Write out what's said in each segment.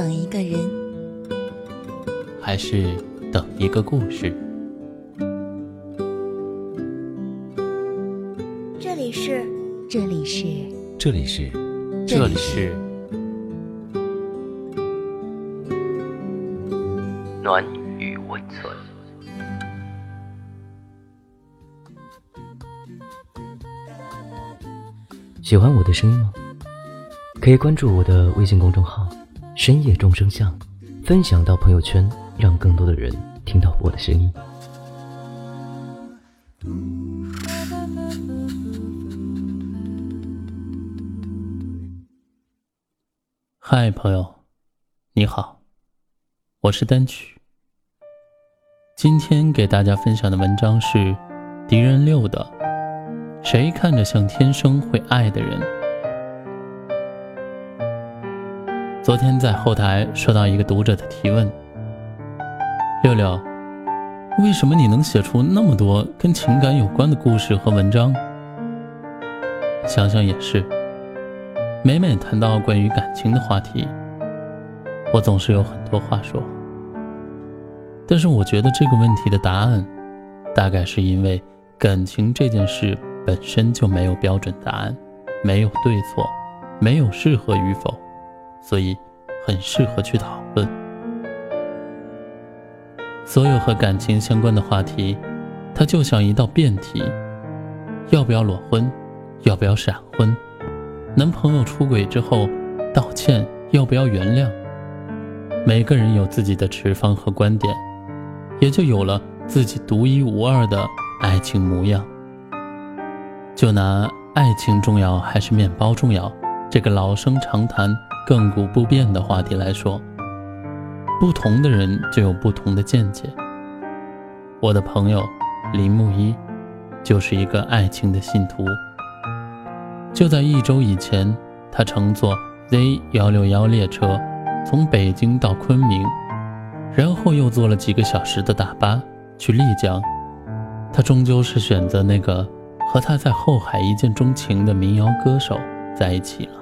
等一个人，还是等一个故事？这里是，这里是，这里是，这里是暖与温存。喜欢我的声音吗？可以关注我的微信公众号“深夜众生相”，分享到朋友圈，让更多的人听到我的声音。嗨，朋友，你好，我是单曲。今天给大家分享的文章是敌人六的《谁看着像天生会爱的人》。昨天在后台收到一个读者的提问：“六六，为什么你能写出那么多跟情感有关的故事和文章？”想想也是，每每谈到关于感情的话题，我总是有很多话说。但是我觉得这个问题的答案，大概是因为感情这件事本身就没有标准答案，没有对错，没有适合与否。所以，很适合去讨论。所有和感情相关的话题，它就像一道辩题：要不要裸婚？要不要闪婚？男朋友出轨之后道歉要不要原谅？每个人有自己的持方和观点，也就有了自己独一无二的爱情模样。就拿爱情重要还是面包重要这个老生常谈。亘古不变的话题来说，不同的人就有不同的见解。我的朋友林木一就是一个爱情的信徒。就在一周以前，他乘坐 Z 幺六幺列车从北京到昆明，然后又坐了几个小时的大巴去丽江。他终究是选择那个和他在后海一见钟情的民谣歌手在一起了。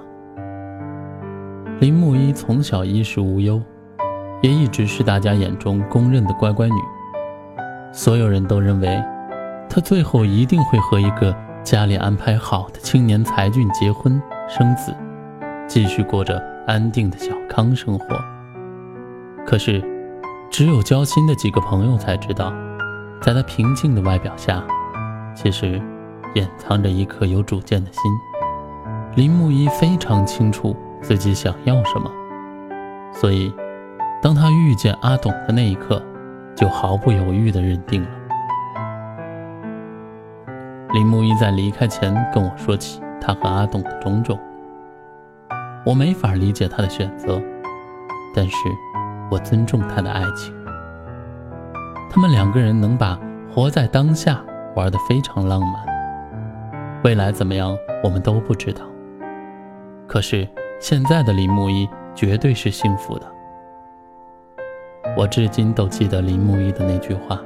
林木一从小衣食无忧，也一直是大家眼中公认的乖乖女。所有人都认为，她最后一定会和一个家里安排好的青年才俊结婚生子，继续过着安定的小康生活。可是，只有交心的几个朋友才知道，在她平静的外表下，其实掩藏着一颗有主见的心。林木一非常清楚。自己想要什么，所以，当他遇见阿董的那一刻，就毫不犹豫地认定了。林木一在离开前跟我说起他和阿董的种种，我没法理解他的选择，但是我尊重他的爱情。他们两个人能把活在当下玩得非常浪漫，未来怎么样我们都不知道，可是。现在的林木一绝对是幸福的。我至今都记得林木一的那句话：“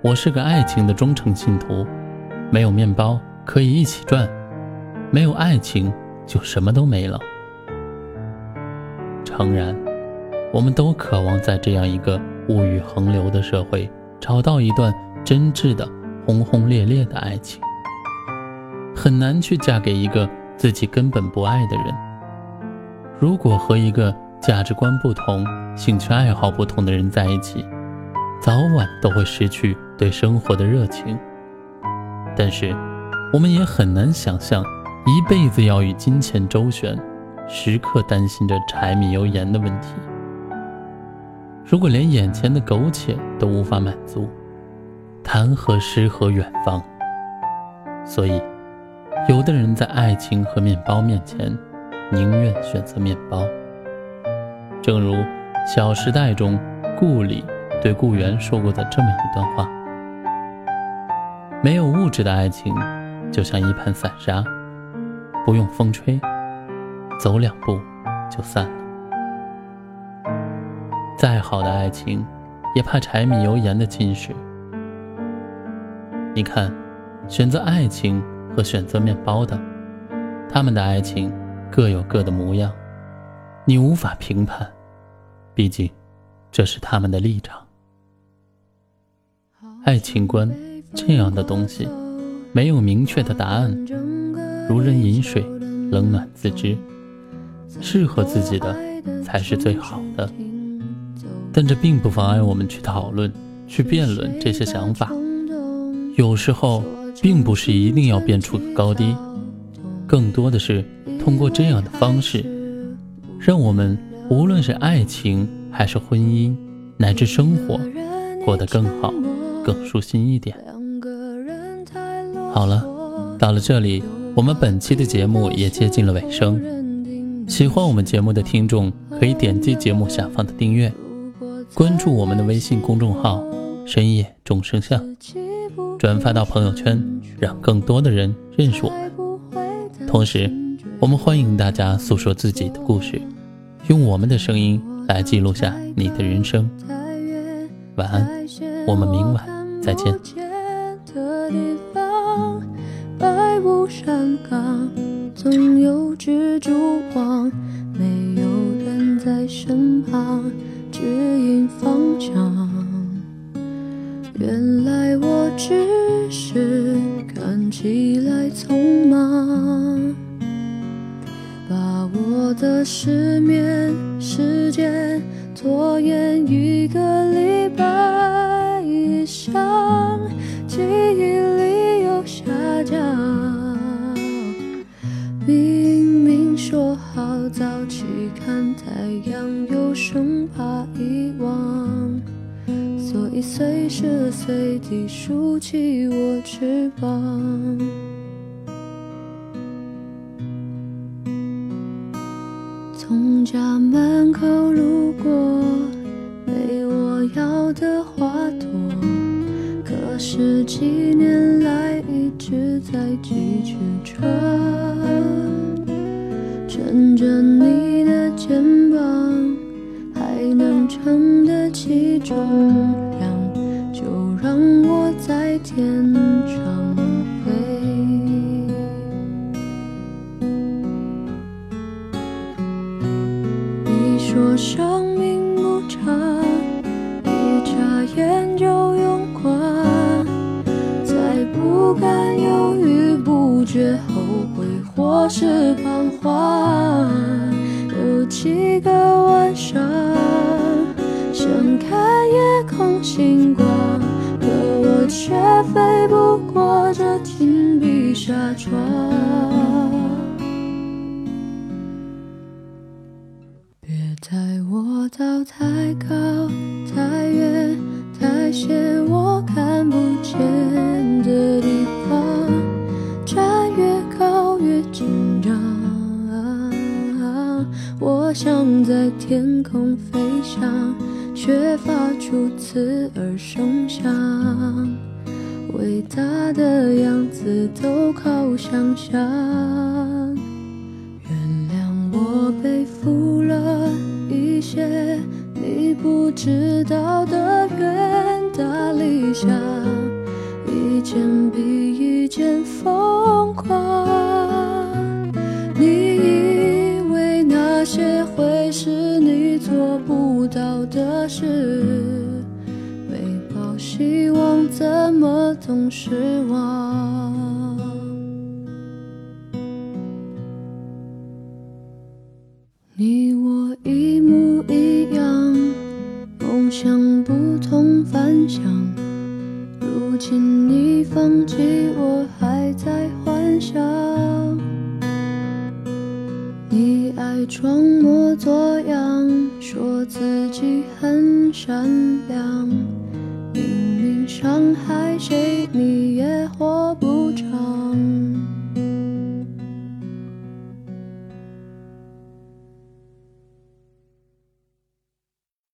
我是个爱情的忠诚信徒，没有面包可以一起赚，没有爱情就什么都没了。”诚然，我们都渴望在这样一个物欲横流的社会，找到一段真挚的、轰轰烈烈的爱情。很难去嫁给一个自己根本不爱的人。如果和一个价值观不同、兴趣爱好不同的人在一起，早晚都会失去对生活的热情。但是，我们也很难想象一辈子要与金钱周旋，时刻担心着柴米油盐的问题。如果连眼前的苟且都无法满足，谈何诗和远方？所以，有的人在爱情和面包面前。宁愿选择面包。正如《小时代》中顾里对顾源说过的这么一段话：“没有物质的爱情，就像一盘散沙，不用风吹，走两步就散了。再好的爱情，也怕柴米油盐的侵蚀。你看，选择爱情和选择面包的，他们的爱情。”各有各的模样，你无法评判，毕竟，这是他们的立场。爱情观这样的东西，没有明确的答案，如人饮水，冷暖自知。适合自己的才是最好的。但这并不妨碍我们去讨论、去辩论这些想法。有时候，并不是一定要辩出个高低，更多的是通过这样的方式，让我们无论是爱情还是婚姻，乃至生活，过得更好、更舒心一点。好了，到了这里，我们本期的节目也接近了尾声。喜欢我们节目的听众，可以点击节目下方的订阅。关注我们的微信公众号“深夜众生相”，转发到朋友圈，让更多的人认识我们。同时，我们欢迎大家诉说自己的故事，用我们的声音来记录下你的人生。晚安，我们明晚再见。总有蜘蛛网，没有人在身旁。指引方向，原来我只是看起来匆忙，我的失眠时间拖延一个礼拜以上，记忆力又下降。明明说好早起看太阳，又生怕遗忘，所以。随时随地竖起我翅膀，家门口路过，没我要的花朵，可是几年来一直在汲取着，趁着你的肩膀，还能撑得起重。说生命无常，一眨眼就用光，再不敢犹豫不决、后悔或是彷徨。有几个晚上，想看夜空星光。可我却飞不过这紧闭纱窗。太高、太远、太险我看不见的地方，站越高越紧张。我想在天空飞翔。却发出刺耳声响，伟大的样子都靠想象。原谅我背负了一些你不知道的远大理想，一件比一件疯狂。你以为那些会是你做不到？的事，没抱希望，怎么总失望？你请你放弃，我还在幻想。你爱装模作样。说自己很善良，明明伤害谁你。